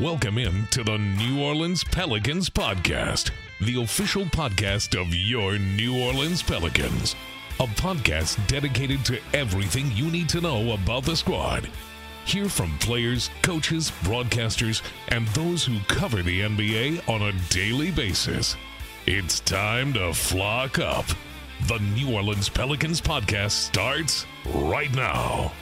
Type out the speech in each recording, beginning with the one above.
Welcome in to the New Orleans Pelicans podcast, the official podcast of your New Orleans Pelicans. A podcast dedicated to everything you need to know about the squad. Hear from players, coaches, broadcasters, and those who cover the NBA on a daily basis. It's time to flock up. The New Orleans Pelicans podcast starts right now.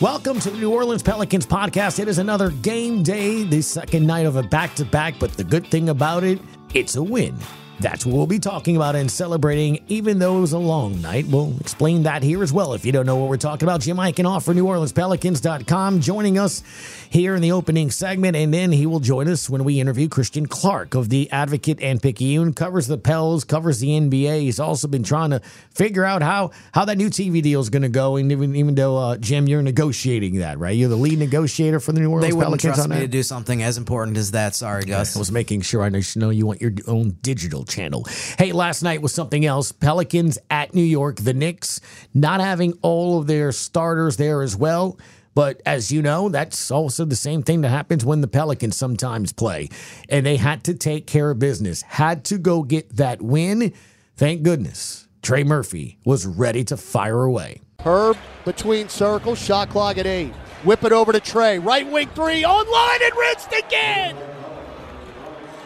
Welcome to the New Orleans Pelicans podcast. It is another game day, the second night of a back to back, but the good thing about it, it's a win. That's what we'll be talking about and celebrating, even though it was a long night. We'll explain that here as well. If you don't know what we're talking about, Jim Eichenhofer for NewOrleansPelicans.com joining us here in the opening segment, and then he will join us when we interview Christian Clark of The Advocate and Picayune, covers the Pels, covers the NBA. He's also been trying to figure out how how that new TV deal is going to go, and even, even though, uh, Jim, you're negotiating that, right? You're the lead negotiator for the New Orleans Pelicans. they wouldn't trust me that? to do something as important as that. Sorry, Gus. I was making sure I know you want your own digital channel. Hey, last night was something else. Pelicans at New York, the Knicks not having all of their starters there as well. But as you know, that's also the same thing that happens when the Pelicans sometimes play. And they had to take care of business, had to go get that win. Thank goodness. Trey Murphy was ready to fire away. Herb between circles, shot clock at eight. Whip it over to Trey. Right wing three, online and rinsed again.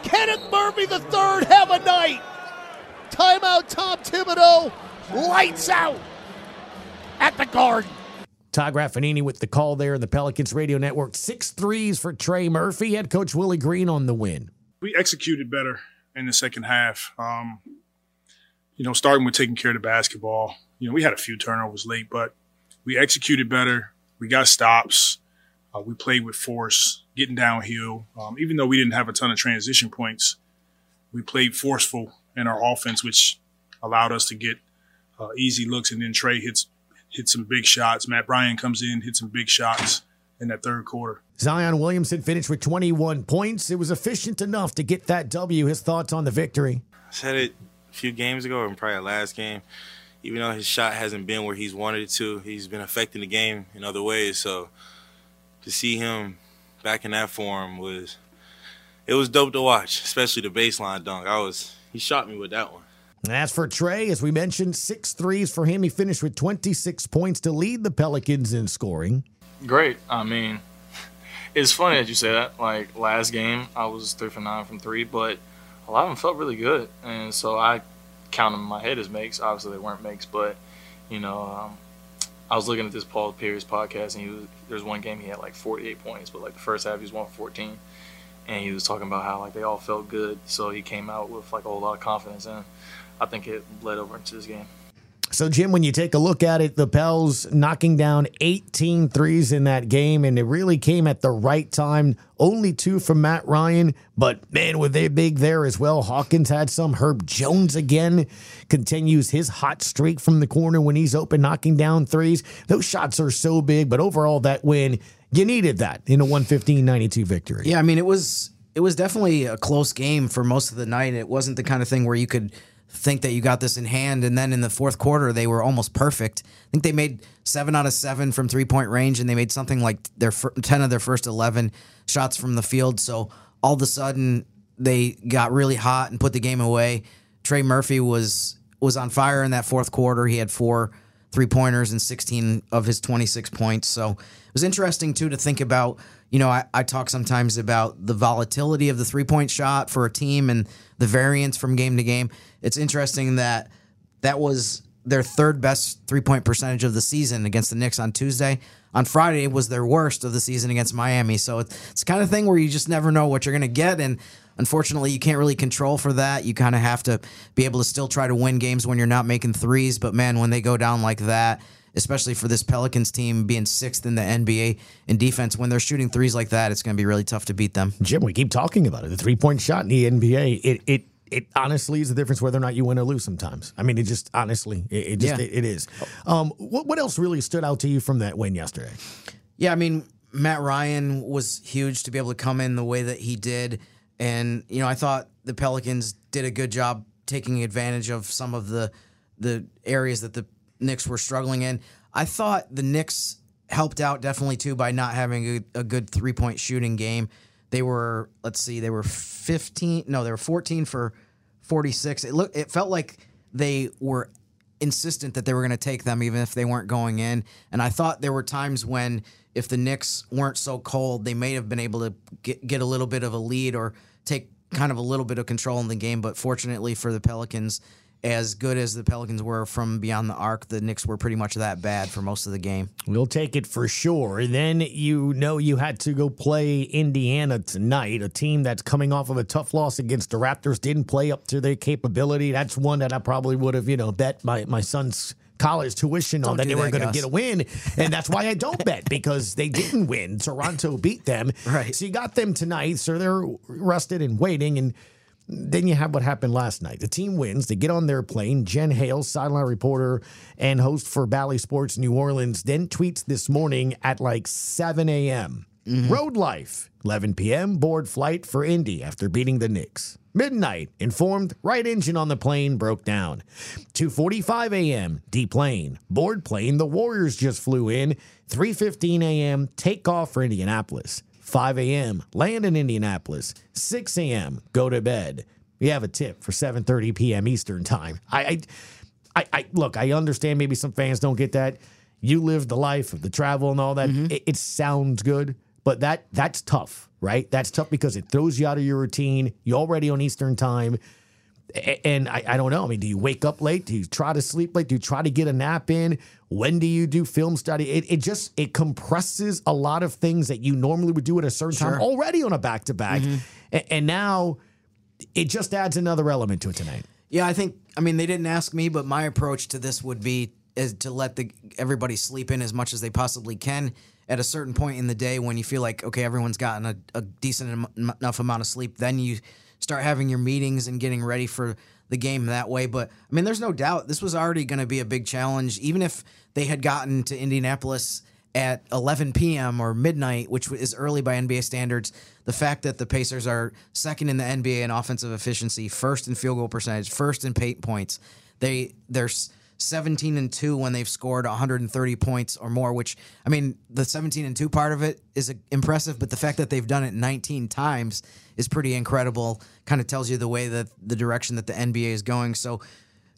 Kenneth Murphy the third, have a night. Timeout, Tom Thibodeau. Lights out at the Garden. Todd Raffanini with the call there in the Pelicans radio network. Six threes for Trey Murphy. Head coach Willie Green on the win. We executed better in the second half. Um, you know, starting with taking care of the basketball. You know, we had a few turnovers late, but we executed better. We got stops. Uh, we played with force, getting downhill. Um, even though we didn't have a ton of transition points, we played forceful in our offense, which allowed us to get uh, easy looks. And then Trey hits hit some big shots. Matt Ryan comes in, hits some big shots in that third quarter. Zion Williamson finished with 21 points. It was efficient enough to get that W. His thoughts on the victory? I said it a few games ago, and probably last game. Even though his shot hasn't been where he's wanted it to, he's been affecting the game in other ways. So to see him back in that form was it was dope to watch, especially the baseline dunk. I was he shot me with that one. And as for Trey, as we mentioned, six threes for him. He finished with 26 points to lead the Pelicans in scoring. Great. I mean, it's funny that you say that. Like last game, I was three for nine from three, but a lot of them felt really good, and so I count them in my head as makes. Obviously, they weren't makes, but you know, um, I was looking at this Paul Pierce podcast, and he was there's one game he had like 48 points, but like the first half he was one 14, and he was talking about how like they all felt good, so he came out with like a whole lot of confidence, and I think it bled over into this game. So, Jim, when you take a look at it, the Pels knocking down 18 threes in that game, and it really came at the right time. Only two from Matt Ryan, but man, were they big there as well. Hawkins had some. Herb Jones again continues his hot streak from the corner when he's open, knocking down threes. Those shots are so big, but overall, that win, you needed that in a 115 92 victory. Yeah, I mean, it was it was definitely a close game for most of the night. It wasn't the kind of thing where you could think that you got this in hand. And then in the fourth quarter, they were almost perfect. I think they made seven out of seven from three point range, and they made something like their ten of their first eleven shots from the field. So all of a sudden, they got really hot and put the game away. Trey Murphy was was on fire in that fourth quarter. He had four three pointers and 16 of his 26 points. So it was interesting too to think about. You know, I, I talk sometimes about the volatility of the three point shot for a team and the variance from game to game. It's interesting that that was their third best three point percentage of the season against the Knicks on Tuesday. On Friday, it was their worst of the season against Miami. So it's, it's kind of thing where you just never know what you're going to get. And unfortunately, you can't really control for that. You kind of have to be able to still try to win games when you're not making threes. But man, when they go down like that, especially for this Pelicans team being sixth in the NBA in defense, when they're shooting threes like that, it's going to be really tough to beat them. Jim, we keep talking about it. The three point shot in the NBA, it, it, it honestly is the difference whether or not you win or lose sometimes. I mean, it just honestly, it, it just, Yeah. it, it is. Um, what, what else really stood out to you from that win yesterday? Yeah, I mean, Matt Ryan was huge to be able to come in the way that he did. And, you know, I thought the Pelicans did a good job taking advantage of some of the the areas that the Knicks were struggling in. I thought the Knicks helped out definitely too by not having a, a good three point shooting game. They were, let's see, they were 15, no, they were 14 for 46. It looked, it felt like they were insistent that they were going to take them even if they weren't going in. And I thought there were times when if the Knicks weren't so cold, they may have been able to get, get a little bit of a lead or take kind of a little bit of control in the game. But fortunately for the Pelicans, as good as the Pelicans were from beyond the arc, the Knicks were pretty much that bad for most of the game. We'll take it for sure. Then you know you had to go play Indiana tonight, a team that's coming off of a tough loss against the Raptors, didn't play up to their capability. That's one that I probably would have, you know, bet my, my son's college tuition on Don't that they were going to get a win. And that's why I don't bet because they didn't win. Toronto beat them. Right. So you got them tonight. So they're rested and waiting. And then you have what happened last night. The team wins. They get on their plane. Jen Hales, sideline reporter and host for Bally Sports New Orleans, then tweets this morning at like 7 a.m. Mm-hmm. Road life, 11 p.m. Board flight for Indy after beating the Knicks. Midnight, informed right engine on the plane broke down. 2:45 a.m. deplane. Board plane. The Warriors just flew in. 3:15 a.m. takeoff for Indianapolis. 5 a.m. land in Indianapolis. 6 a.m. go to bed. We have a tip for 7:30 p.m. Eastern time. I, I, I, I look. I understand. Maybe some fans don't get that. You live the life of the travel and all that. Mm-hmm. It, it sounds good, but that that's tough, right? That's tough because it throws you out of your routine. You're already on Eastern time. And I, I don't know. I mean, do you wake up late? Do you try to sleep late? Do you try to get a nap in? When do you do film study? It, it just it compresses a lot of things that you normally would do at a certain time already on a back to back, and now it just adds another element to it tonight. Yeah, I think. I mean, they didn't ask me, but my approach to this would be is to let the everybody sleep in as much as they possibly can at a certain point in the day when you feel like okay, everyone's gotten a, a decent em- enough amount of sleep. Then you start having your meetings and getting ready for the game that way. But I mean, there's no doubt this was already going to be a big challenge, even if they had gotten to Indianapolis at 11 p.m. or midnight, which is early by NBA standards, the fact that the Pacers are second in the NBA in offensive efficiency, first in field goal percentage, first in paint points, they they're s- 17 and 2 when they've scored 130 points or more, which I mean, the 17 and 2 part of it is uh, impressive, but the fact that they've done it 19 times is pretty incredible. Kind of tells you the way that the direction that the NBA is going. So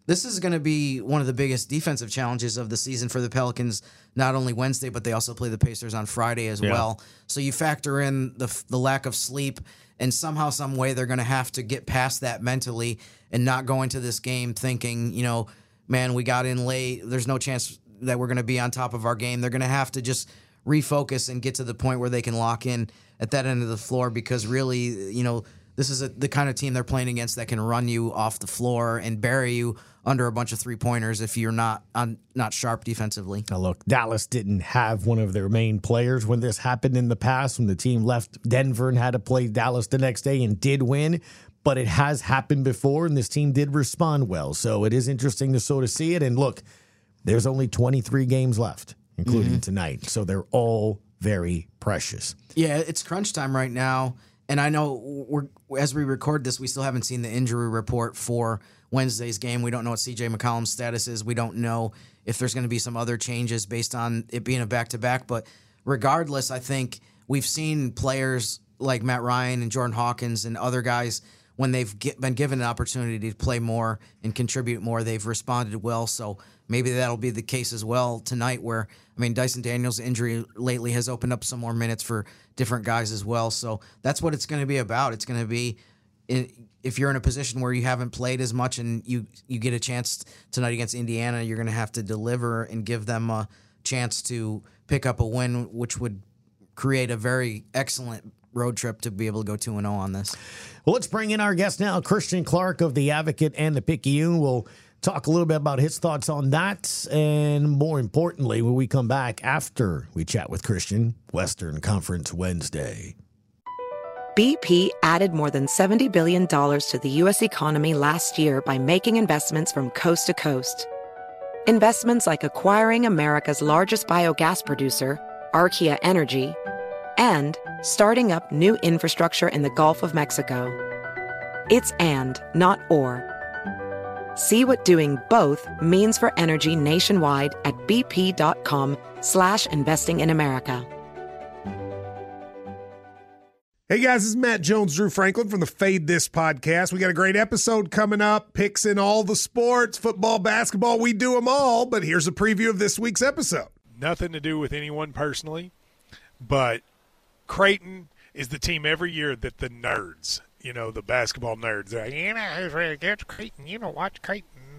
this is going to be one of the biggest defensive challenges of the season for the Pelicans. Not only Wednesday, but they also play the Pacers on Friday as well. So you factor in the the lack of sleep, and somehow, some way, they're going to have to get past that mentally and not go into this game thinking, you know, man, we got in late. There's no chance that we're going to be on top of our game. They're going to have to just refocus and get to the point where they can lock in at that end of the floor because really, you know, this is a, the kind of team they're playing against that can run you off the floor and bury you under a bunch of three pointers if you're not on not sharp defensively. Now, look, Dallas didn't have one of their main players when this happened in the past, when the team left Denver and had to play Dallas the next day and did win. But it has happened before, and this team did respond well. So it is interesting to sort of see it. And look, there's only 23 games left, including mm-hmm. tonight. So they're all very precious. Yeah, it's crunch time right now. And I know we're as we record this, we still haven't seen the injury report for Wednesday's game. We don't know what CJ McCollum's status is. We don't know if there's going to be some other changes based on it being a back to back. But regardless, I think we've seen players like Matt Ryan and Jordan Hawkins and other guys when they've get, been given an opportunity to play more and contribute more, they've responded well. So maybe that'll be the case as well tonight. Where I mean, Dyson Daniels' injury lately has opened up some more minutes for different guys as well. So that's what it's going to be about. It's going to be if you're in a position where you haven't played as much and you you get a chance tonight against Indiana, you're going to have to deliver and give them a chance to pick up a win, which would create a very excellent road trip to be able to go 2 0 on this. Well, let's bring in our guest now, Christian Clark of The Advocate and The Picayune. We'll talk a little bit about his thoughts on that. And more importantly, when we come back after we chat with Christian, Western Conference Wednesday. BP added more than $70 billion to the U.S. economy last year by making investments from coast to coast. Investments like acquiring America's largest biogas producer, Archaea Energy, and starting up new infrastructure in the Gulf of Mexico. It's and, not or. See what doing both means for energy nationwide at bp.com slash investing in America. Hey guys, this is Matt Jones, Drew Franklin from the Fade This podcast. We got a great episode coming up, picks in all the sports, football, basketball, we do them all. But here's a preview of this week's episode. Nothing to do with anyone personally, but Creighton is the team every year that the nerds, you know, the basketball nerds, are like, you know, who's really against Creighton? You know, watch Creighton.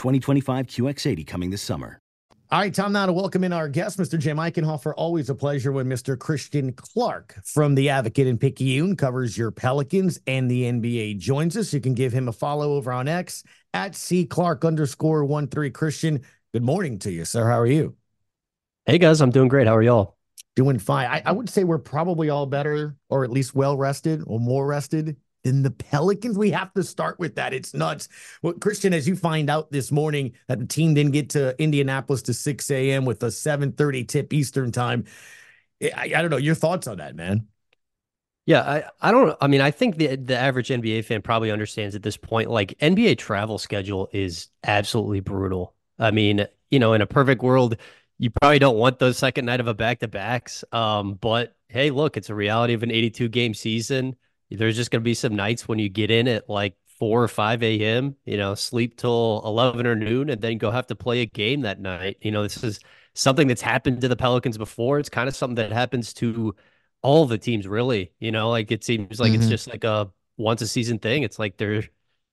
2025 QX80 coming this summer. All right, Tom, now to welcome in our guest, Mr. Jim Eichenhofer. Always a pleasure when Mr. Christian Clark from The Advocate in Picayune covers your Pelicans and the NBA joins us. You can give him a follow over on X at C Clark underscore one three Christian. Good morning to you, sir. How are you? Hey guys, I'm doing great. How are y'all? Doing fine. I, I would say we're probably all better, or at least well rested, or more rested than the Pelicans. We have to start with that. It's nuts. Well, Christian, as you find out this morning that the team didn't get to Indianapolis to 6 a.m. with a 7:30 tip Eastern time. I, I don't know your thoughts on that, man. Yeah, I, I don't I mean, I think the the average NBA fan probably understands at this point, like NBA travel schedule is absolutely brutal. I mean, you know, in a perfect world, you probably don't want the second night of a back to backs. Um, but hey, look, it's a reality of an 82 game season. There's just going to be some nights when you get in at like 4 or 5 a.m., you know, sleep till 11 or noon, and then go have to play a game that night. You know, this is something that's happened to the Pelicans before. It's kind of something that happens to all the teams, really. You know, like it seems like mm-hmm. it's just like a once a season thing. It's like there,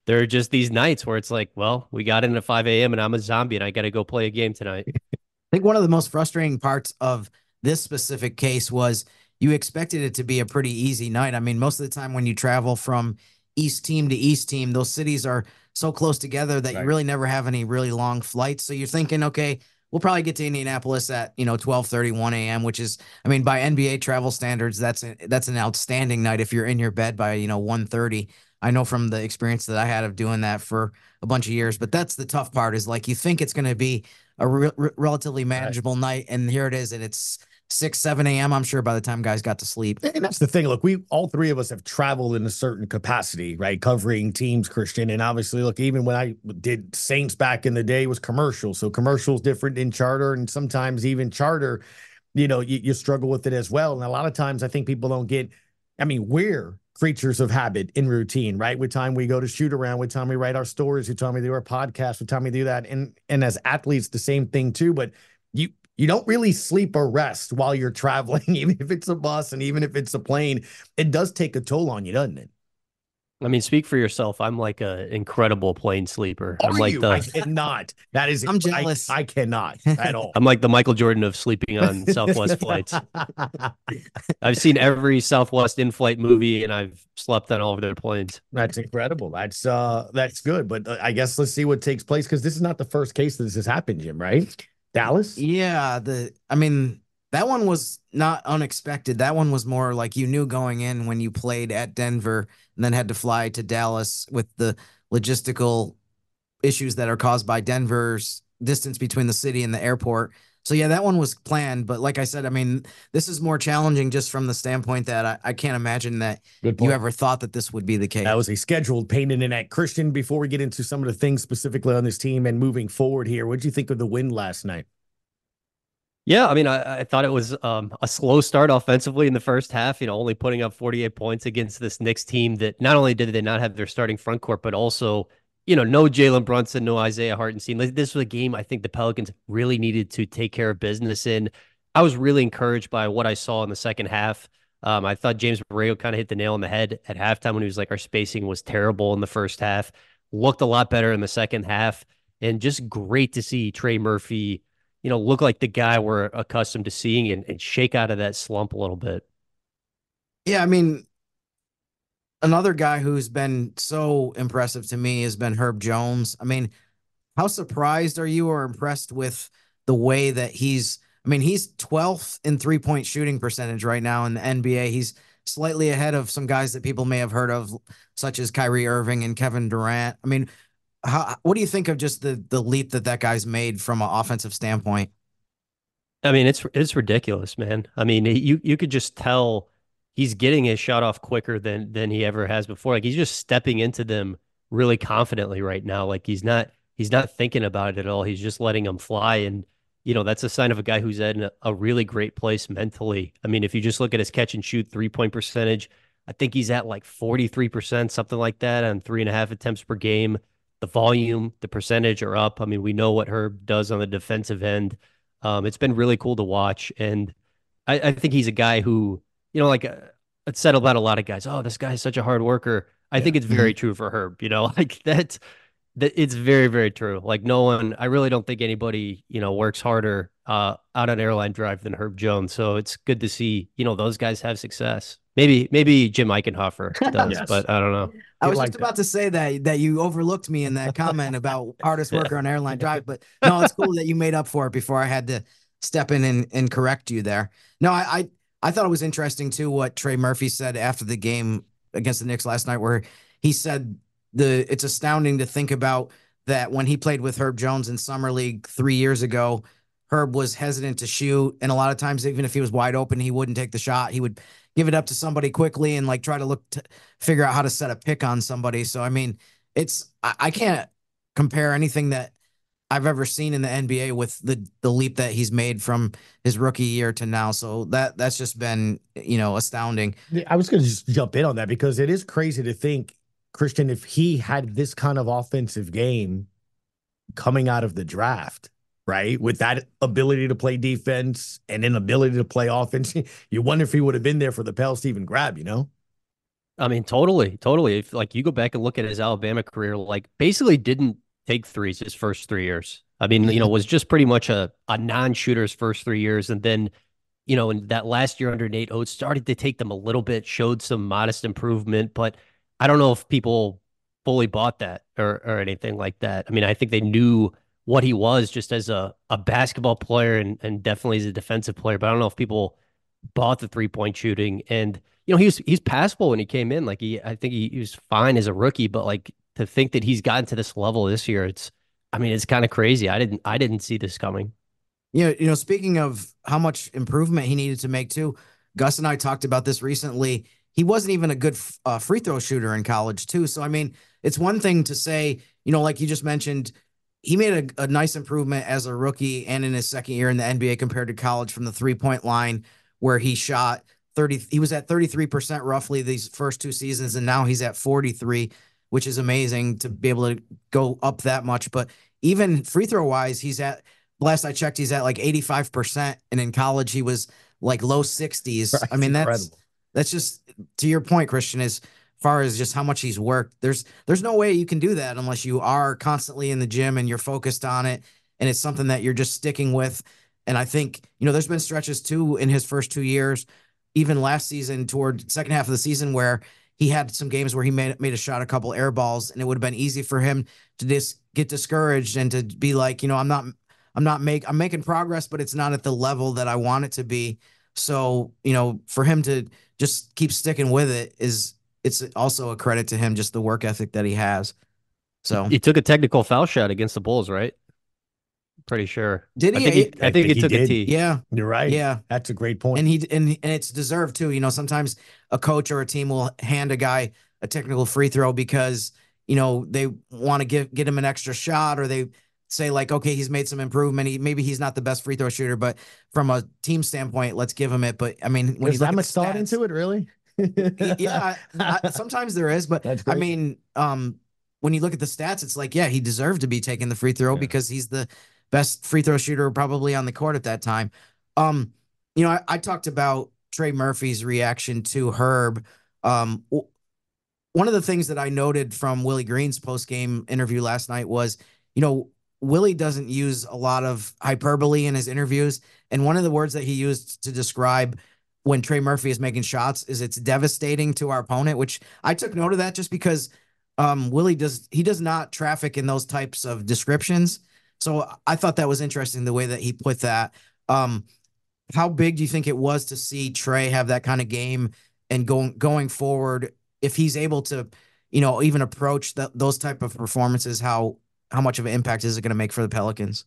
there are just these nights where it's like, well, we got in at 5 a.m. and I'm a zombie and I got to go play a game tonight. I think one of the most frustrating parts of this specific case was you expected it to be a pretty easy night. I mean, most of the time when you travel from east team to east team, those cities are so close together that right. you really never have any really long flights. So you're thinking, okay, we'll probably get to Indianapolis at you know 12:31 a.m., which is, I mean, by NBA travel standards, that's a, that's an outstanding night if you're in your bed by you know 1:30. I know from the experience that I had of doing that for a bunch of years, but that's the tough part is like you think it's going to be a re- relatively manageable right. night, and here it is, and it's six, seven a.m. I'm sure by the time guys got to sleep. And that's the thing. Look, we all three of us have traveled in a certain capacity, right? Covering teams, Christian. And obviously, look, even when I did Saints back in the day was commercial. So commercials different in charter, and sometimes even charter, you know, you, you struggle with it as well. And a lot of times I think people don't get, I mean, we're creatures of habit in routine, right? With time we go to shoot around, with time we write our stories, with time we do our podcast, with time we do that. And and as athletes, the same thing too. But you you don't really sleep or rest while you're traveling, even if it's a bus and even if it's a plane. It does take a toll on you, doesn't it? I mean, speak for yourself. I'm like an incredible plane sleeper. Are I'm like you? the I cannot. That is I'm jealous. I, I cannot at all. I'm like the Michael Jordan of sleeping on Southwest flights. I've seen every Southwest in-flight movie and I've slept on all of their planes. That's incredible. That's uh that's good. But uh, I guess let's see what takes place because this is not the first case that this has happened, Jim, right? Dallas? Yeah, the I mean that one was not unexpected. That one was more like you knew going in when you played at Denver and then had to fly to Dallas with the logistical issues that are caused by Denver's distance between the city and the airport. So yeah, that one was planned, but like I said, I mean, this is more challenging just from the standpoint that I, I can't imagine that you ever thought that this would be the case. That was a scheduled pain in the neck. Christian, before we get into some of the things specifically on this team and moving forward here, what did you think of the win last night? Yeah, I mean, I, I thought it was um, a slow start offensively in the first half. You know, only putting up 48 points against this Knicks team that not only did they not have their starting front court, but also you know, no Jalen Brunson, no Isaiah Hartenstein. This was a game I think the Pelicans really needed to take care of business in. I was really encouraged by what I saw in the second half. Um, I thought James Borrego kind of hit the nail on the head at halftime when he was like, our spacing was terrible in the first half, looked a lot better in the second half, and just great to see Trey Murphy, you know, look like the guy we're accustomed to seeing and, and shake out of that slump a little bit. Yeah, I mean, another guy who's been so impressive to me has been Herb Jones. I mean, how surprised are you or impressed with the way that he's? I mean, he's 12th in three point shooting percentage right now in the NBA. He's slightly ahead of some guys that people may have heard of, such as Kyrie Irving and Kevin Durant. I mean, how, what do you think of just the the leap that that guy's made from an offensive standpoint? I mean, it's it's ridiculous, man. I mean, you you could just tell he's getting his shot off quicker than than he ever has before. Like he's just stepping into them really confidently right now. Like he's not he's not thinking about it at all. He's just letting them fly. And you know that's a sign of a guy who's in a, a really great place mentally. I mean, if you just look at his catch and shoot three point percentage, I think he's at like forty three percent, something like that, on three and a half attempts per game. The volume, the percentage are up. I mean, we know what Herb does on the defensive end. Um, it's been really cool to watch, and I, I think he's a guy who you know, like uh, it's said about a lot of guys. Oh, this guy's such a hard worker. I yeah. think it's very mm-hmm. true for Herb. You know, like that. That it's very, very true. Like no one, I really don't think anybody, you know, works harder uh, out on airline drive than Herb Jones. So it's good to see, you know, those guys have success. Maybe, maybe Jim Eichenhofer does, yes. but I don't know. I was just about to say that that you overlooked me in that comment about hardest worker yeah. on airline drive, but no, it's cool that you made up for it before I had to step in and, and correct you there. No, I, I I thought it was interesting too what Trey Murphy said after the game against the Knicks last night, where he said the it's astounding to think about that when he played with Herb Jones in summer league three years ago, Herb was hesitant to shoot, and a lot of times, even if he was wide open, he wouldn't take the shot. He would give it up to somebody quickly and like try to look to figure out how to set a pick on somebody. So I mean, it's I, I can't compare anything that I've ever seen in the NBA with the the leap that he's made from his rookie year to now. So that that's just been you know astounding. I was going to just jump in on that because it is crazy to think, Christian, if he had this kind of offensive game coming out of the draft, right, with that ability to play defense and an ability to play offense, you wonder if he would have been there for the Pels to even grab, you know? I mean, totally, totally. If like you go back and look at his Alabama career, like basically didn't take threes his first three years. I mean, you know, was just pretty much a, a non-shooter's first three years. And then, you know, in that last year under Nate Oats started to take them a little bit, showed some modest improvement, but I don't know if people fully bought that or or anything like that. I mean, I think they knew what he was just as a, a basketball player and, and definitely as a defensive player, but I don't know if people bought the three point shooting and you know, he was he's passable when he came in. Like he I think he, he was fine as a rookie, but like to think that he's gotten to this level this year, it's I mean, it's kind of crazy. I didn't I didn't see this coming. You know, you know, speaking of how much improvement he needed to make too, Gus and I talked about this recently. He wasn't even a good uh, free throw shooter in college too. So I mean, it's one thing to say, you know, like you just mentioned, he made a, a nice improvement as a rookie and in his second year in the NBA compared to college from the three point line where he shot 30 he was at 33% roughly these first two seasons and now he's at 43 which is amazing to be able to go up that much. But even free throw wise, he's at last I checked, he's at like 85%. And in college, he was like low 60s. Right, I mean, that's incredible. that's just to your point, Christian, as far as just how much he's worked. There's there's no way you can do that unless you are constantly in the gym and you're focused on it and it's something that you're just sticking with. And I think, you know, there's been stretches too in his first two years, even last season toward second half of the season where he had some games where he made made a shot a couple air balls and it would have been easy for him to just get discouraged and to be like you know i'm not i'm not make i'm making progress but it's not at the level that i want it to be. So you know for him to just keep sticking with it is it's also a credit to him just the work ethic that he has. So he took a technical foul shot against the bulls right pretty sure. Did he? I think he, I think I think he, he took did. a T. Yeah, you're right. Yeah, that's a great point. And he and and it's deserved too. You know, sometimes a coach or a team will hand a guy a technical free throw because you know they want to give get him an extra shot or they say like, okay, he's made some improvement. He maybe he's not the best free throw shooter, but from a team standpoint, let's give him it. But I mean, when There's that much thought into it, really? yeah, I, sometimes there is, but I mean, um, when you look at the stats, it's like, yeah, he deserved to be taking the free throw yeah. because he's the best free throw shooter probably on the court at that time. Um, you know, I, I talked about Trey Murphy's reaction to Herb. Um, one of the things that I noted from Willie Green's post game interview last night was, you know, Willie doesn't use a lot of hyperbole in his interviews. And one of the words that he used to describe when Trey Murphy is making shots is it's devastating to our opponent, which I took note of that just because um, Willie does he does not traffic in those types of descriptions. So I thought that was interesting the way that he put that. Um, how big do you think it was to see Trey have that kind of game and going going forward? If he's able to, you know, even approach the, those type of performances, how how much of an impact is it going to make for the Pelicans?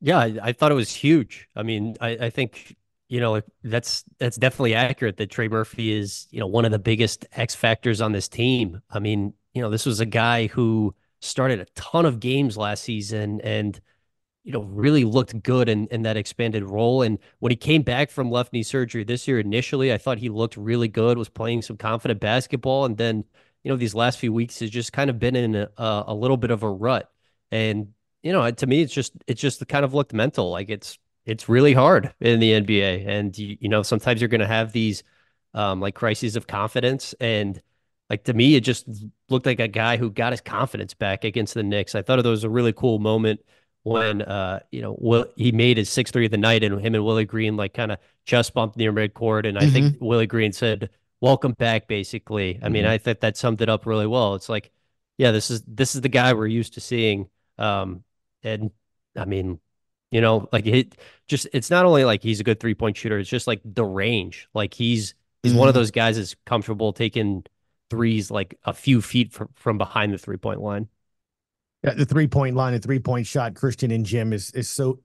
Yeah, I, I, thought it was huge. I mean, I, I think you know that's that's definitely accurate that Trey Murphy is you know one of the biggest X factors on this team. I mean, you know, this was a guy who started a ton of games last season and you know really looked good in, in that expanded role. And when he came back from left knee surgery this year initially i thought he looked really good was playing some confident basketball. And then you know these last few weeks has just kind of been in a, a little bit of a rut. And you know to me it's just it's just kind of looked mental. Like it's it's really hard in the nba and you, you know sometimes you're going to have these um like crises of confidence. And like to me, it just looked like a guy who got his confidence back against the Knicks. I thought it was a really cool moment when uh you know Will, he made his six three of the night and him and Willie Green like kind of chest bumped near midcourt and I mm-hmm. think Willie Green said welcome back basically. I mm-hmm. mean I think that summed it up really well. It's like yeah this is this is the guy we're used to seeing um and I mean you know like it just it's not only like he's a good three point shooter it's just like the range like he's he's mm-hmm. one of those guys that's comfortable taking threes like a few feet from, from behind the three point line. Yeah, the three point line, the three point shot, Christian and Jim is is so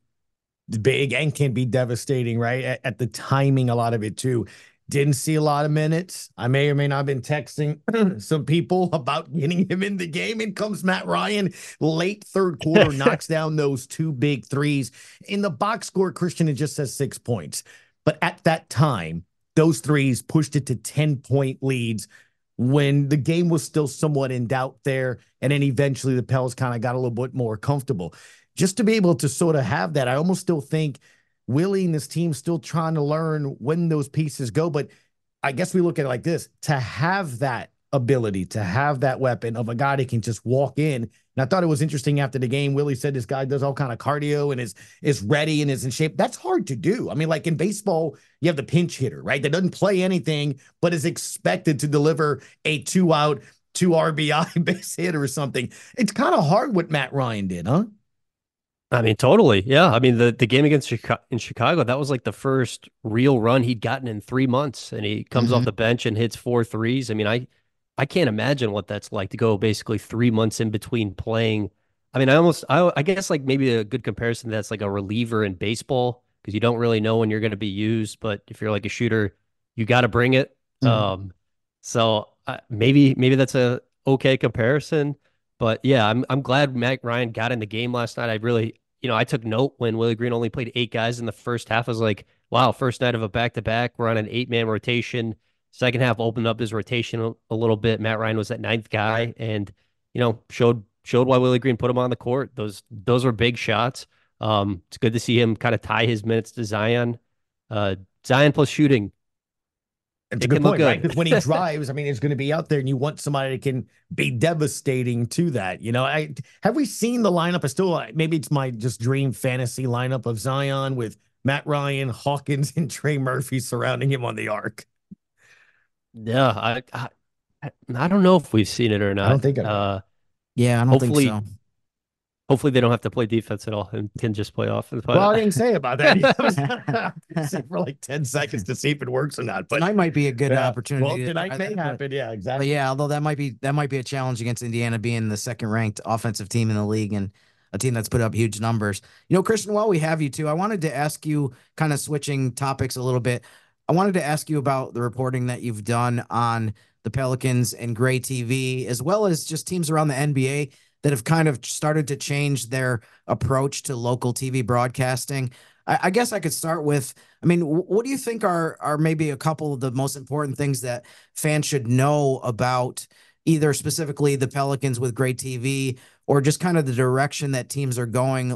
big and can be devastating, right? At, at, the timing, a lot of it too. Didn't see a lot of minutes. I may or may not have been texting some people about getting him in the game. And comes Matt Ryan, late third quarter, knocks down those two big threes. In the box score, Christian, it just says six points. But at that time, those threes pushed it to 10 point leads when the game was still somewhat in doubt there. And then eventually the Pels kind of got a little bit more comfortable. Just to be able to sort of have that, I almost still think Willie and this team still trying to learn when those pieces go. But I guess we look at it like this to have that ability, to have that weapon of a guy that can just walk in. And I thought it was interesting after the game. Willie said this guy does all kind of cardio and is is ready and is in shape. That's hard to do. I mean, like in baseball, you have the pinch hitter, right? That doesn't play anything, but is expected to deliver a two out, two RBI base hit or something. It's kind of hard what Matt Ryan did, huh? I mean, totally. Yeah. I mean, the, the game against Chicago, in Chicago, that was like the first real run he'd gotten in three months. And he comes Mm-hmm. off the bench and hits four threes. I mean, I, I can't imagine what that's like to go basically three months in between playing. I mean, I almost, I, I guess like maybe a good comparison that's like a reliever in baseball because you don't really know when you're going to be used. But if you're like a shooter, you got to bring it. Mhm. Um, so uh, maybe, maybe that's a okay comparison. But yeah, I'm I'm glad Matt Ryan got in the game last night. I really, you know, I took note when Willie Green only played eight guys in the first half. I was like, wow, first night of a back to back. We're on an eight man rotation. Second half opened up his rotation a, a little bit. Matt Ryan was that ninth guy, and you know showed showed why Willie Green put him on the court. Those those were big shots. Um, it's good to see him kind of tie his minutes to Zion. Uh, Zion plus shooting. It's It a good point, right? good. Because when he drives, I mean, it's going to be out there, and you want somebody that can be devastating to that. You know, I have we seen the lineup? I still maybe it's my just dream fantasy lineup of Zion with Matt Ryan, Hawkins, and Trey Murphy surrounding him on the arc. Yeah, I, I I don't know if we've seen it or not. I don't think I. Uh, Yeah, I don't think hopefully, so. hopefully they don't have to play defense at all and can just play offense. But Well, I didn't say about that. I was gonna say for like ten seconds to see if it works or not. But Tonight might be a good Yeah. opportunity. Well, tonight I- may but- happen. Yeah, But exactly. yeah, although that might be that might be a challenge against Indiana being the second ranked offensive team in the league and a team that's put up huge numbers. You know, Christian, while we have you too, I wanted to ask you, kind of switching topics a little bit. I wanted to ask you about the reporting that you've done on the Pelicans and Gray TV, as well as just teams around the NBA that have kind of started to change their approach to local TV broadcasting. I, I guess I could start with, I mean, what do you think are are maybe a couple of the most important things that fans should know about either specifically the Pelicans with Gray TV or just kind of the direction that teams are going?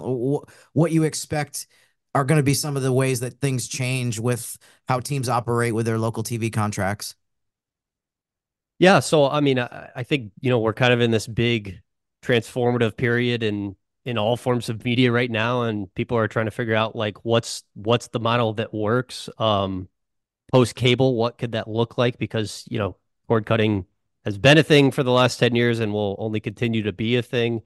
What you expect are going to be some of the ways that things change with how teams operate with their local TV contracts. Yeah, so I mean, I, I think you know we're kind of in this big transformative period in in all forms of media right now, and people are trying to figure out like what's what's the model that works. Um, post cable, what could that look like? Because you know, cord cutting has been a thing for the last ten years and will only continue to be a thing.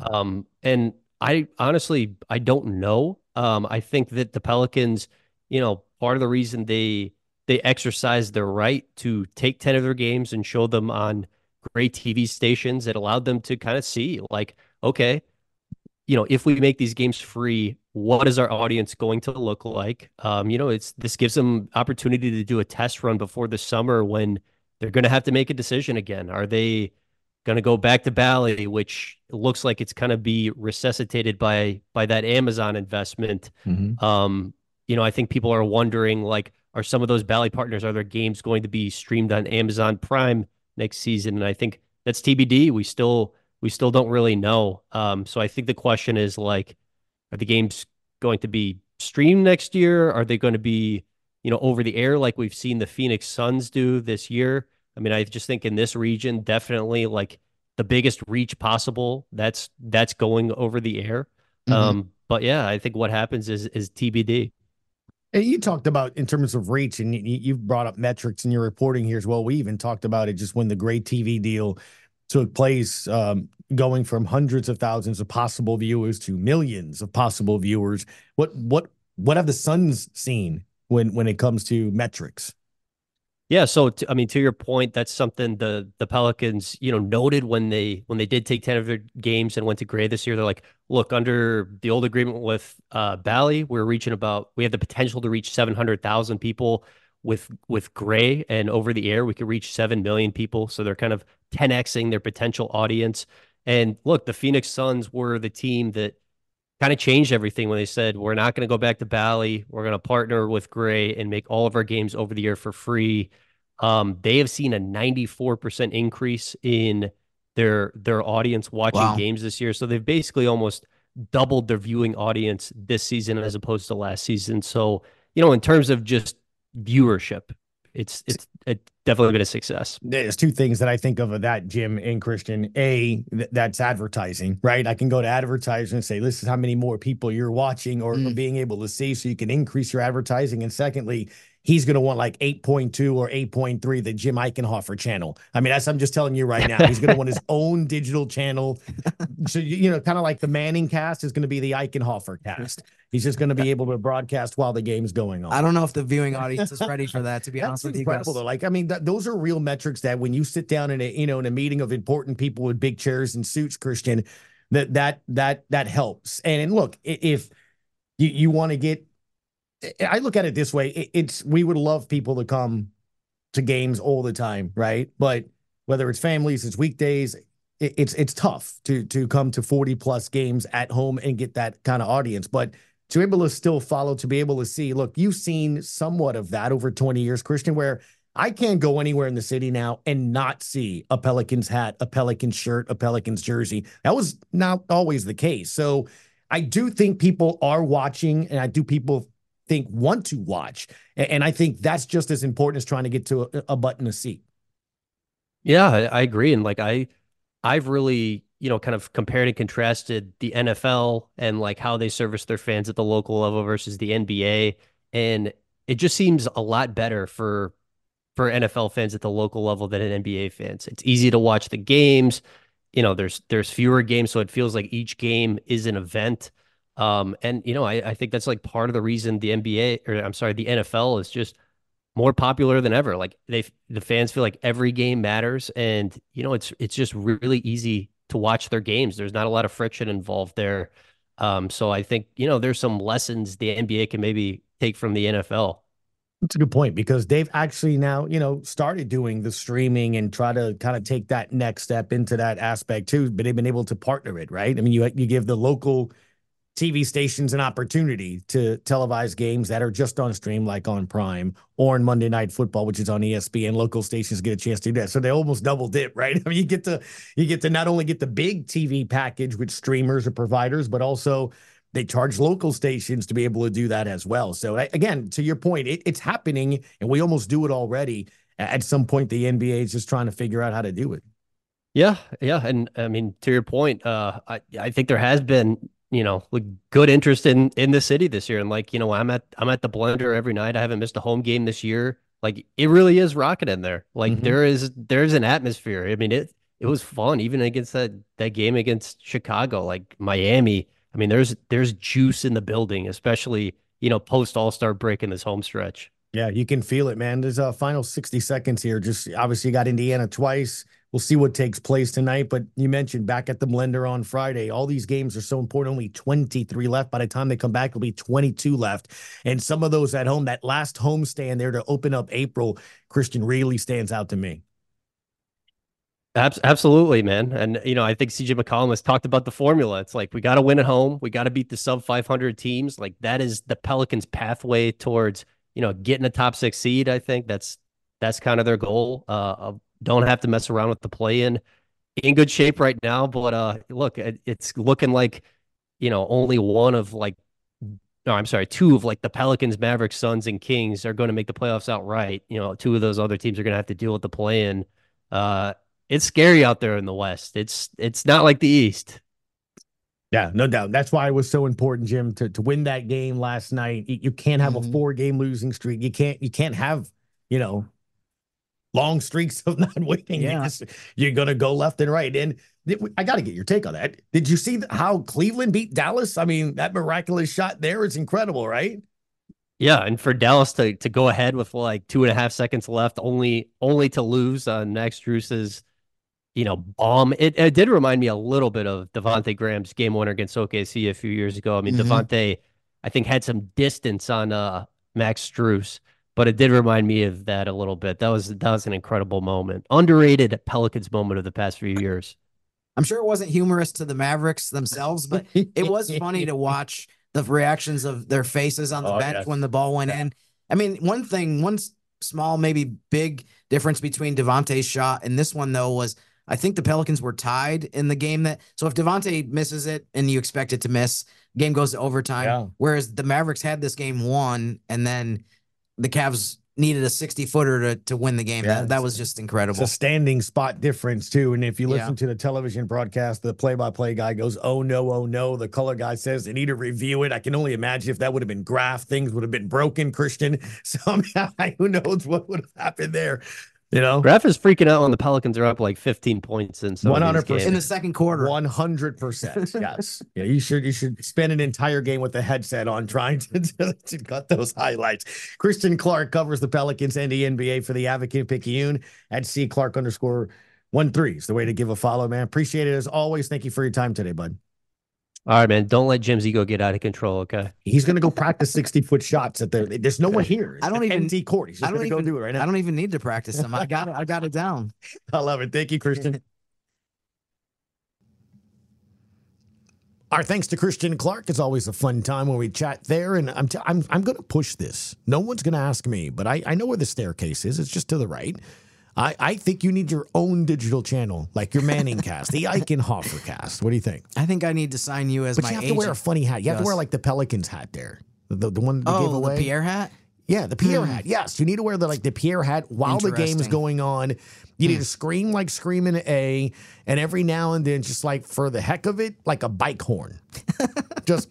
Um, and I honestly, I don't know. Um, I think that the Pelicans, you know, part of the reason they they exercised their right to take 10 of their games and show them on Gray TV stations, it allowed them to kind of see like, okay, you know, if we make these games free, what is our audience going to look like? Um, you know, it's this gives them opportunity to do a test run before the summer when they're going to have to make a decision again. Are they going to go back to Bally, which looks like it's kind of be resuscitated by by that Amazon investment? Um, you know, I think people are wondering like, are some of those Bally partners, are their games going to be streamed on Amazon Prime next season? And I think that's TBD. We still we still don't really know. Um, so I think the question is like, are the games going to be streamed next year? Are they going to be, you know, over the air like we've seen the Phoenix Suns do this year? I mean, I just think in this region, definitely like the biggest reach possible. That's that's going over the air. Mhm. Um, but yeah, I think what happens is is TBD. And you talked about in terms of reach, and you, you've brought up metrics in your reporting here as well. We even talked about it just when the Gray TV deal took place, um, going from hundreds of thousands of possible viewers to millions of possible viewers. What what what have the Suns seen when when it comes to metrics? Yeah, so I mean, to your point, that's something the the Pelicans, you know, noted when they when they did take ten of their games and went to Gray this year. They're like, look, under the old agreement with uh, Bally, we're reaching about we have the potential to reach seven hundred thousand people. with with Gray and over the air, we could reach seven million people. So they're kind of 10xing their potential audience. And look, the Phoenix Suns were the team that kind of changed everything when they said we're not going to go back to Bally. We're going to partner with Gray and make all of our games over the air for free. Um, they have seen a 94% increase in their their audience watching wow. games this year. So they've basically almost doubled their viewing audience this season as opposed to last season. So, you know, in terms of just viewership, it's it's it's definitely been a success. There's two things that I think of that, Jim and Christian. A, th- that's advertising, right? I can go to advertising and say, this is how many more people you're watching or, mm. or being able to see, so you can increase your advertising. And secondly, he's going to want like 8.2 or 8.3, the Jim Eichenhofer channel. I mean, that's, I'm just telling you right now, he's going to want his own digital channel. So, you know, kind of like the Manning cast is going to be the Eichenhofer cast. He's just going to be able to broadcast while the game's going on. I don't know if the viewing audience is ready for that, to be honest with you guys. Though. Like, I mean, th- those are real metrics that when you sit down in a, you know, in a meeting of important people with big chairs and suits, Christian, that, that, that, that helps. And, and look, if you, you want to get I look at it this way: it's we would love people to come to games all the time, right? But whether it's families, it's weekdays, it's it's tough to to come to forty plus games at home and get that kind of audience. But to be able to still follow, to be able to see, look, you've seen somewhat of that over twenty years, Christian, where I can't go anywhere in the city now and not see a Pelicans hat, a Pelicans shirt, a Pelicans jersey. That was not always the case. So I do think people are watching, and I do people think want to watch. And I think that's just as important as trying to get to a, a button a seat. Yeah, I agree. And like I I've really, you know, kind of compared and contrasted the NFL and like how they service their fans at the local level versus the NBA. And it just seems a lot better for for NFL fans at the local level than an NBA fans. It's easy to watch the games. You know, there's there's fewer games, so it feels like each game is an event. Um, and you know, I, I think that's like part of the reason the NBA or I'm sorry, the NFL is just more popular than ever. Like they the fans feel like every game matters, and you know, it's it's just really easy to watch their games. There's not a lot of friction involved there. Um, so I think you know there's some lessons the NBA can maybe take from the NFL. That's a good point because they've actually now, you know, started doing the streaming and try to kind of take that next step into that aspect too. But they've been able to partner it, right? I mean, you you give the local TV stations an opportunity to televise games that are just on stream, like on Prime or on Monday Night Football, which is on ESPN. Local stations get a chance to do that, so they almost double dip, right? I mean, you get to you get to not only get the big TV package with streamers or providers, but also they charge local stations to be able to do that as well. So again, to your point, it, it's happening, and we almost do it already. At some point, the NBA is just trying to figure out how to do it. Yeah, yeah, and I mean to your point, uh, I I think there has been you know, good interest in in the city this year. And like, you know, I'm at I'm at the blender every night. I haven't missed a home game this year. Like it really is rocking in there. Like mm-hmm. there is there's an atmosphere. I mean, it it was fun even against that that game against Chicago, like Miami. I mean, there's there's juice in the building, especially, you know, post All-Star break in this home stretch. Yeah, you can feel it, man. There's a final 60 seconds here. Just obviously you got Indiana twice. We'll see what takes place tonight. But you mentioned back at the blender on Friday. All these games are so important. Only 23 left. By the time they come back, it'll be 22 left. And some of those at home, that last home stand there to open up April, Christian really stands out to me. Absolutely, man. And, you know, I think CJ McCollum has talked about the formula. It's like we got to win at home. We got to beat the sub 500 teams. Like that is the Pelicans' pathway towards, you know, getting a top six seed. I think that's that's kind of their goal. Uh, of don't have to mess around with the play in. In good shape right now, but uh, look, it's looking like you know only one of like no, I'm sorry, two of like the Pelicans, Mavericks, Suns, and Kings are going to make the playoffs outright. You know, two of those other teams are going to have to deal with the play in. Uh, it's scary out there in the West. It's it's not like the East. Yeah, no doubt. That's why it was so important, Jim, to to win that game last night. You can't have mm-hmm. a four game losing streak. You can't you can't have you know long streaks of not winning. Yeah. You're going to go left and right. And I got to get your take on that. Did you see how Cleveland beat Dallas? I mean, that miraculous shot there is incredible, right? Yeah, and for Dallas to to go ahead with like two and a half seconds left, only only to lose on Max Strus's, you know, bomb. It, it did remind me a little bit of Devonte Graham's game winner against OKC a few years ago. I mean, mm-hmm. Devonte, I think had some distance on uh Max Strus but it did remind me of that a little bit. That was that was an incredible moment, underrated Pelicans moment of the past few years. I'm sure it wasn't humorous to the Mavericks themselves, but it was funny to watch the reactions of their faces on the Oh, bench yes. when the ball went in. I mean, one thing, one small, maybe big difference between Devonte's shot and this one, though, was I think the Pelicans were tied in the game that. So if Devontae misses it and you expect it to miss, game goes to overtime. Yeah. Whereas the Mavericks had this game won, and then the Cavs needed a 60 footer to, to win the game. Yeah, that, that was just incredible. It's a standing spot difference too. And if you listen Yeah. to the television broadcast, the play-by-play guy goes, "Oh no, oh no." The color guy says they need to review it. I can only imagine if that would have been graph, things would have been broken. Christian, somehow, who knows what would have happened there? You know, Graf is freaking out when the Pelicans are up like 15 points in some one of hundred these games. in the second quarter. One hundred percent. Yes. Yeah. You should. You should spend an entire game with the headset on trying to, to, to cut those highlights. Christian Clark covers the Pelicans and the NBA for the Advocate Picayune at C Clark underscore one three is the way to give a follow, man. Appreciate it as always. Thank you for your time today, bud. All right, man. Don't let Jim's ego get out of control. Okay. He's gonna go practice sixty foot shots at the. There's no one here. I don't even- empty court. He's just I don't gonna even go do it right now. I don't even need to practice them. I got it. I got it down. I love it. Thank you, Christian. Our thanks to Christian Clark. It's always a fun time when we chat there, and I'm t- I'm I'm going to push this. No one's going to ask me, but I I know where the staircase is. It's just to the right. I I think you need your own digital channel, like your Manning cast, the Eichenhofer cast. What do you think? I think I need to sign you as But my you have agent. to wear a funny hat. You have to wear like the Pelicans hat there, the the one that we gave oh, away. the Pierre hat. Yeah, the Pierre Hmm. hat. Yes, you need to wear the like the Pierre hat while the game's Interesting. going on. You need Hmm. to scream like screaming A, and every now and then, just like for the heck of it, like a bike horn. just,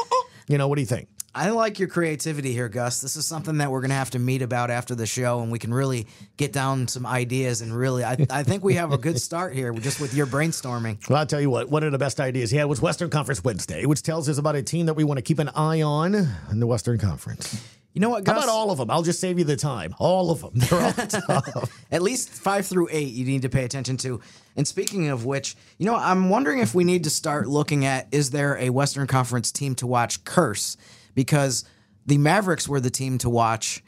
you know, what do you think? I like your creativity here, Gus. This is something that we're gonna have to meet about after the show, and we can really get down some ideas. And really, I, I think we have a good start here just with your brainstorming. Well, I'll tell you what. One of the best ideas he had was Western Conference Wednesday, which tells us about a team that we want to keep an eye on in the Western Conference. You know what, How Gus? about all of them? I'll just save you the time. All of them. They're all tough. At least five through eight, you need to pay attention to. And speaking of which, you know, I'm wondering if we need to start looking at is there a Western Conference team to watch curse? Because the Mavericks were the team to watch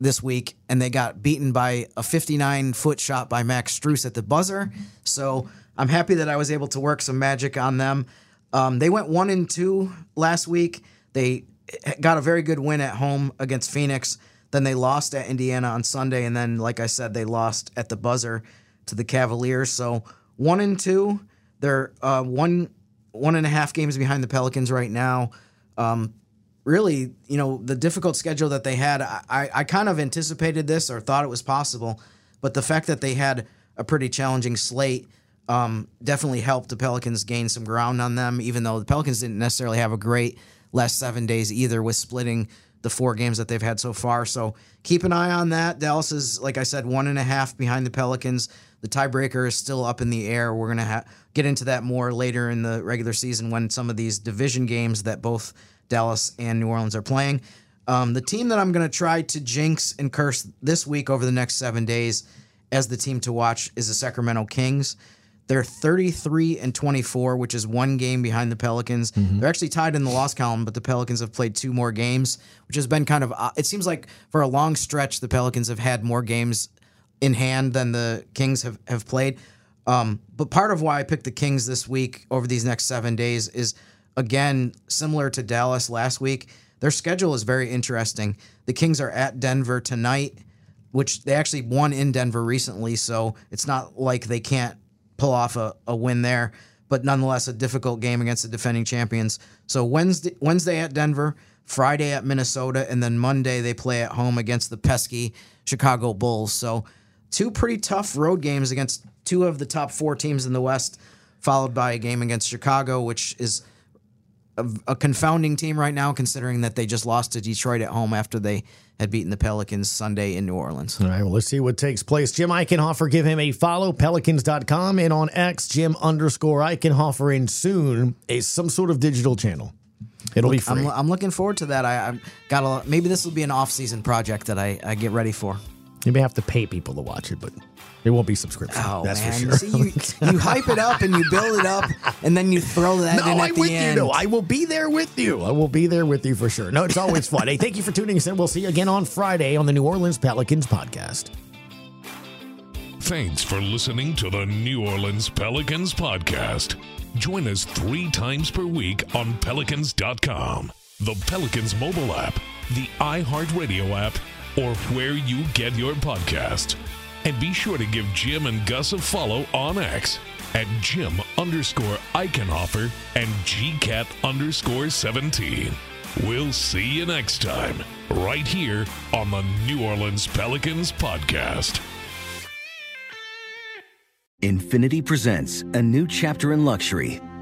this week, and they got beaten by a 59 foot shot by Max Strus at the buzzer. So I'm happy that I was able to work some magic on them. Um, they went one and two last week. They got a very good win at home against Phoenix. Then they lost at Indiana on Sunday, and then, like I said, they lost at the buzzer to the Cavaliers. So one and two, they're uh, one one and a half games behind the Pelicans right now. Um, really, you know, the difficult schedule that they had, I, I, kind of anticipated this or thought it was possible, but the fact that they had a pretty challenging slate um, definitely helped the Pelicans gain some ground on them, even though the Pelicans didn't necessarily have a great last seven days either with splitting the four games that they've had so far. So keep an eye on that. Dallas is, like I said, one and a half behind the Pelicans. The tiebreaker is still up in the air. We're going to ha- get into that more later in the regular season when some of these division games that both Dallas and New Orleans are playing. Um, the team that I'm going to try to jinx and curse this week over the next seven days as the team to watch is the Sacramento Kings. They're 33 and 24, which is one game behind the Pelicans. They're actually tied in the loss column, but the Pelicans have played two more games, which has been kind of. Uh, it seems like for a long stretch, the Pelicans have had more games in hand than the Kings have, have played. Um, but part of why I picked the Kings this week over these next seven days is, again, similar to Dallas last week. Their schedule is very interesting. The Kings are at Denver tonight, which they actually won in Denver recently, so it's not like they can't pull off a, a win there. But nonetheless, a difficult game against the defending champions. So Wednesday, Wednesday at Denver, Friday at Minnesota, and then Monday they play at home against the pesky Chicago Bulls. So two pretty tough road games against two of the top four teams in the West, followed by a game against Chicago, which is a, a confounding team right now, considering that they just lost to Detroit at home after they had beaten the Pelicans Sunday in New Orleans. All right, well, let's see what takes place. Jim Eichenhofer, give him a follow, pelicans.com, and on X, Jim underscore Eichenhofer, and soon a some sort of digital channel. It'll be free. I'm, I'm looking forward to that. I, I've got a maybe this will be an off-season project that I, I get ready for. you may have to pay people to watch it, but It won't be subscription. Oh that's man, for sure. See, you, you hype it up and you build it up, and then you throw that no, in at I'm the with end. you. No, I will be there with you. I will be there with you for sure. No, it's always fun. Hey, thank you for tuning us in. We'll see you again on Friday on the New Orleans Pelicans podcast. Thanks for listening to the New Orleans Pelicans podcast. Join us three times per week on pelicans.com, the Pelicans mobile app, the iHeartRadio app, or where you get your podcasts. And be sure to give Jim and Gus a follow on X at Jim underscore Eichenhofer and GCAT underscore 17. We'll see you next time, right here on the New Orleans Pelicans podcast. Infiniti presents a new chapter in luxury,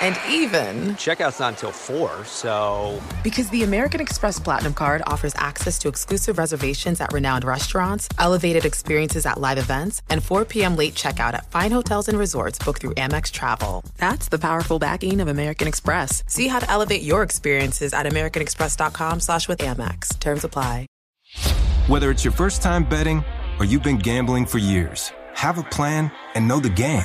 And even, Checkout's not until 4, so. because the American Express Platinum card offers access to exclusive reservations at renowned restaurants, elevated experiences at live events, and 4 p.m. late checkout at fine hotels and resorts booked through Amex Travel. That's the powerful backing of American Express. See how to elevate your experiences at americanexpress.com slash with Amex. Terms apply. Whether it's your first time betting or you've been gambling for years, have a plan and know the game.